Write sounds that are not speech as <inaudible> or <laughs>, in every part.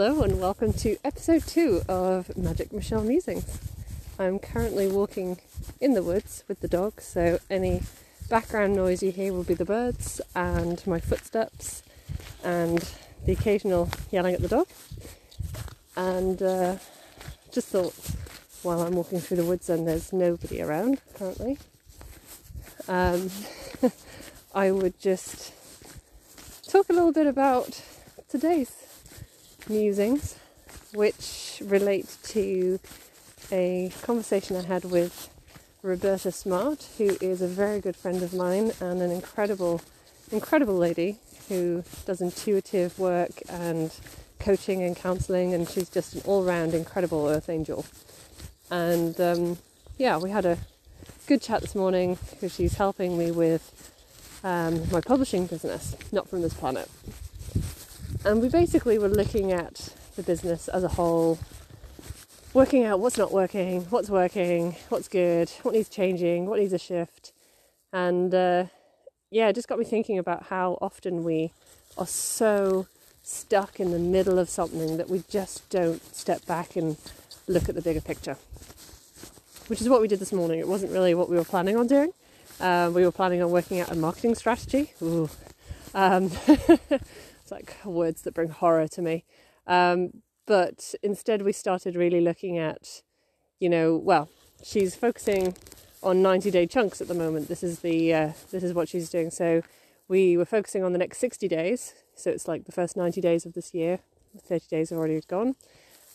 Hello and welcome to episode two of Magic Michelle Musings. I'm currently walking in the woods with the dog, so any background noise you hear will be the birds and my footsteps and the occasional yelling at the dog. And uh, just thought while I'm walking through the woods and there's nobody around currently, um, <laughs> I would just talk a little bit about today's musings, which relate to a conversation I had with Roberta Smart, who is a very good friend of mine and an incredible, incredible lady who does intuitive work and coaching and counselling, and she's just an all round incredible earth angel. And um, yeah, we had a good chat this morning because she's helping me with um, my publishing business, not from this planet. And we basically were looking at the business as a whole, working out what's not working, what's working, what's good, what needs changing, what needs a shift. And uh, yeah, it just got me thinking about how often we are so stuck in the middle of something that we just don't step back and look at the bigger picture. Which is what we did this morning. It wasn't really what we were planning on doing. Uh, we were planning on working out a marketing strategy. Um, <laughs> It's like words that bring horror to me. Um, but instead, we started really looking at, you know, well, she's focusing on 90 day chunks at the moment. This is the uh, this is what she's doing. So we were focusing on the next 60 days. So it's like the first 90 days of this year. 30 days have already gone.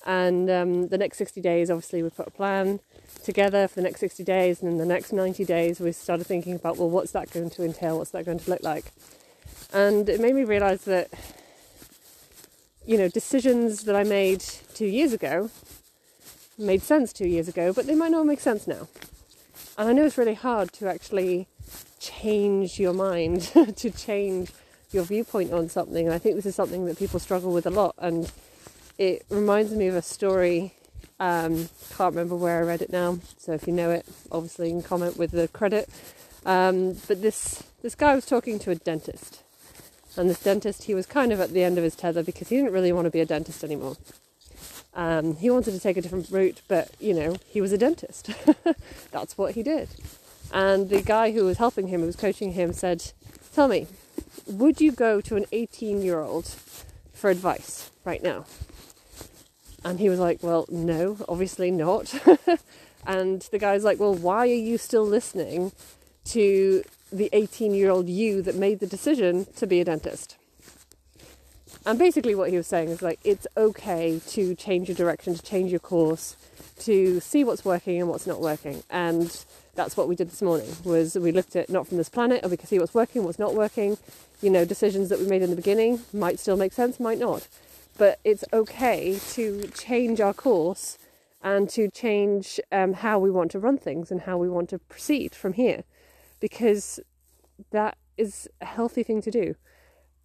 And um, the next 60 days, obviously, we put a plan together for the next 60 days. And then the next 90 days, we started thinking about, well, what's that going to entail? What's that going to look like? And it made me realize that, you know, decisions that I made two years ago made sense two years ago, but they might not make sense now. And I know it's really hard to actually change your mind, <laughs> to change your viewpoint on something. And I think this is something that people struggle with a lot. And it reminds me of a story. Um, can't remember where I read it now. So if you know it, obviously you can comment with the credit. Um, but this this guy was talking to a dentist, and this dentist, he was kind of at the end of his tether because he didn't really want to be a dentist anymore. Um, he wanted to take a different route, but you know, he was a dentist. <laughs> That's what he did. And the guy who was helping him, who was coaching him, said, Tell me, would you go to an 18 year old for advice right now? And he was like, Well, no, obviously not. <laughs> and the guy's like, Well, why are you still listening to the 18 year old you that made the decision to be a dentist. And basically, what he was saying is like, it's okay to change your direction, to change your course, to see what's working and what's not working. And that's what we did this morning was we looked at not from this planet and we could see what's working what's not working you know decisions that we made in the beginning might still make sense might not but it's okay to change our course and to change um, how we want to run things and how we want to proceed from here because that is a healthy thing to do.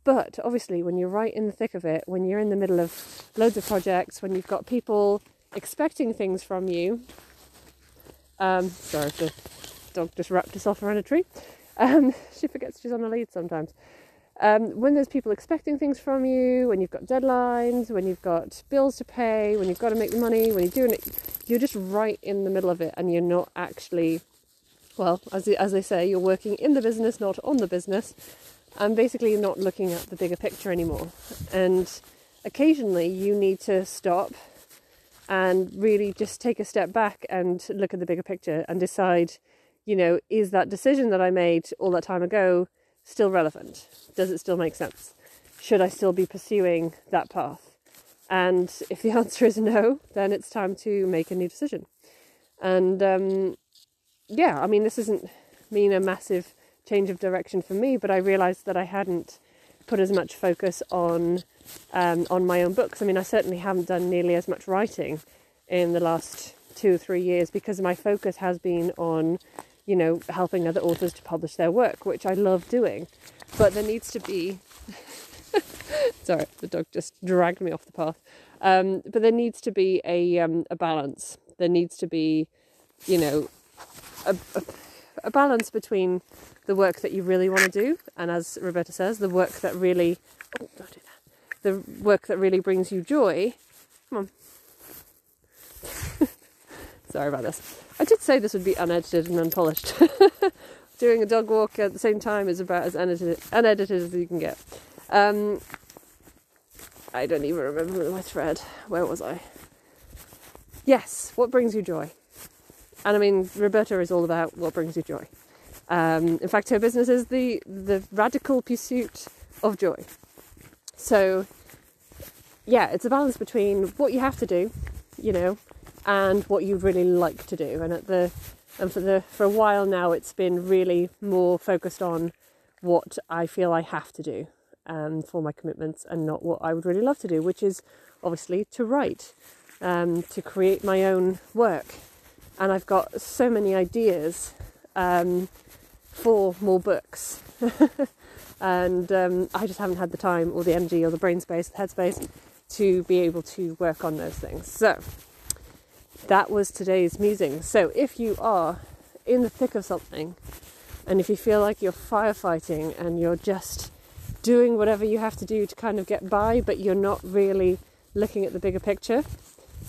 But obviously, when you're right in the thick of it, when you're in the middle of loads of projects, when you've got people expecting things from you, um, sorry, the dog just wrapped herself around a tree. Um, <laughs> she forgets she's on a lead sometimes. Um, when there's people expecting things from you, when you've got deadlines, when you've got bills to pay, when you've got to make the money, when you're doing it, you're just right in the middle of it and you're not actually well, as, as they say, you're working in the business, not on the business, and basically not looking at the bigger picture anymore. And occasionally you need to stop and really just take a step back and look at the bigger picture and decide, you know, is that decision that I made all that time ago still relevant? Does it still make sense? Should I still be pursuing that path? And if the <laughs> answer is no, then it's time to make a new decision. And um, yeah, I mean, this doesn't mean a massive change of direction for me, but I realised that I hadn't put as much focus on um, on my own books. I mean, I certainly haven't done nearly as much writing in the last two or three years because my focus has been on, you know, helping other authors to publish their work, which I love doing. But there needs to be. <laughs> Sorry, the dog just dragged me off the path. Um, but there needs to be a um, a balance. There needs to be, you know, a, a, balance between the work that you really want to do, and as Roberta says, the work that really oh, don't do that. the work that really brings you joy. Come on. <laughs> Sorry about this. I did say this would be unedited and unpolished. <laughs> Doing a dog walk at the same time is about as unedited, unedited as you can get. Um, I don't even remember my thread. Where was I? Yes, what brings you joy? And I mean, Roberta is all about what brings you joy. Um, in fact, her business is the the radical pursuit of joy. So, yeah, it's a balance between what you have to do, you know, and what you really like to do. And at the and for the for a while now, it's been really more focused on what I feel I have to do um, for my commitments, and not what I would really love to do, which is obviously to write, um, to create my own work. And I've got so many ideas um, for more books. <laughs> and um, I just haven't had the time or the energy or the brain space, the headspace to be able to work on those things. So that was today's musing. So if you are in the thick of something and if you feel like you're firefighting and you're just doing whatever you have to do to kind of get by, but you're not really looking at the bigger picture,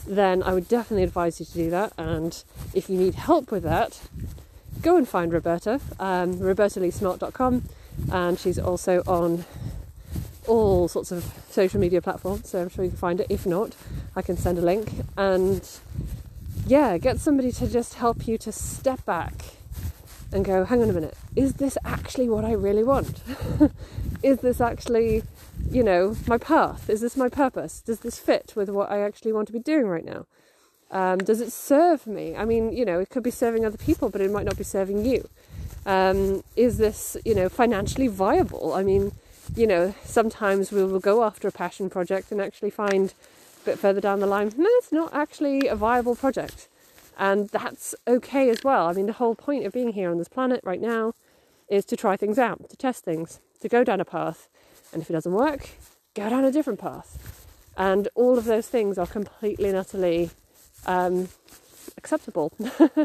then I would definitely advise you to do that. And if you need help with that, go and find Roberta, um, robertaleesmart.com, and she's also on all sorts of social media platforms, so I'm sure you can find it. If not, I can send a link. And yeah, get somebody to just help you to step back and go, hang on a minute, is this actually what I really want? <laughs> is this actually, you know, my path? Is this my purpose? Does this fit with what I actually want to be doing right now? Um, does it serve me? I mean, you know, it could be serving other people, but it might not be serving you. Um, is this, you know, financially viable? I mean, you know, sometimes we will go after a passion project and actually find a bit further down the line, no, it's not actually a viable project. And that's okay as well. I mean, the whole point of being here on this planet right now is to try things out, to test things, to go down a path. And if it doesn't work, go down a different path. And all of those things are completely and utterly um, acceptable.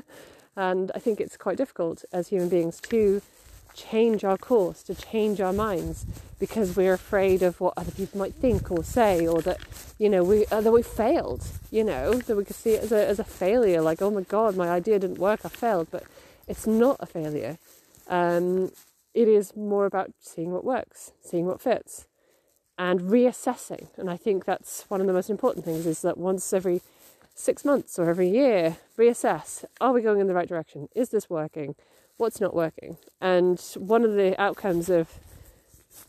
<laughs> and I think it's quite difficult as human beings to change our course, to change our minds, because we're afraid of what other people might think or say, or that you know we uh, that we failed. You know that we could see it as a as a failure, like oh my god, my idea didn't work, I failed. But it's not a failure. Um, it is more about seeing what works, seeing what fits, and reassessing. And I think that's one of the most important things is that once every six months or every year, reassess are we going in the right direction? Is this working? What's not working? And one of the outcomes of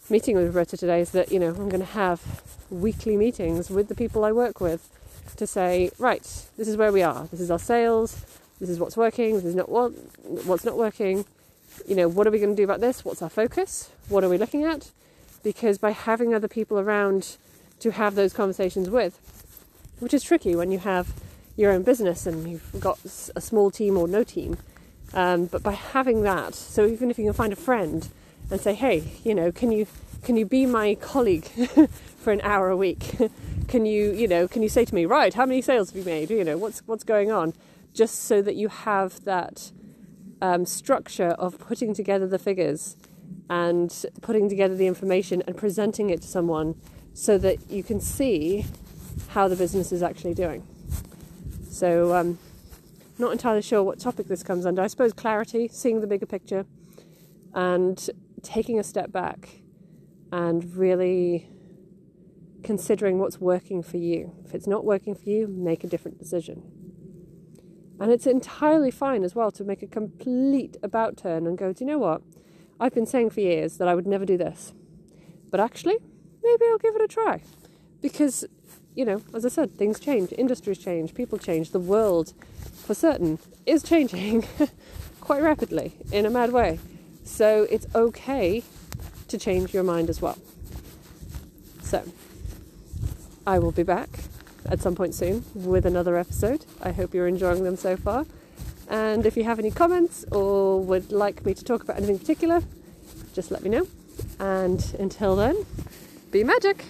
meeting with Roberta today is that, you know, I'm going to have weekly meetings with the people I work with to say, right, this is where we are. This is our sales. This is what's working. This is not what, what's not working. You know, what are we going to do about this? What's our focus? What are we looking at? Because by having other people around to have those conversations with, which is tricky when you have your own business and you've got a small team or no team. Um, but by having that, so even if you can find a friend and say, hey, you know, can you can you be my colleague <laughs> for an hour a week? <laughs> can you, you know, can you say to me, right, how many sales have you made? You know, what's what's going on? Just so that you have that um, structure of putting together the figures and putting together the information and presenting it to someone so that you can see how the business is actually doing. So, um, not entirely sure what topic this comes under. I suppose clarity, seeing the bigger picture, and taking a step back and really considering what's working for you. If it's not working for you, make a different decision. And it's entirely fine as well to make a complete about turn and go, do you know what? I've been saying for years that I would never do this. But actually, maybe I'll give it a try. Because you know, as I said, things change, industries change, people change, the world, for certain, is changing <laughs> quite rapidly in a mad way. So it's okay to change your mind as well. So, I will be back at some point soon with another episode. I hope you're enjoying them so far. And if you have any comments or would like me to talk about anything particular, just let me know. And until then, be magic!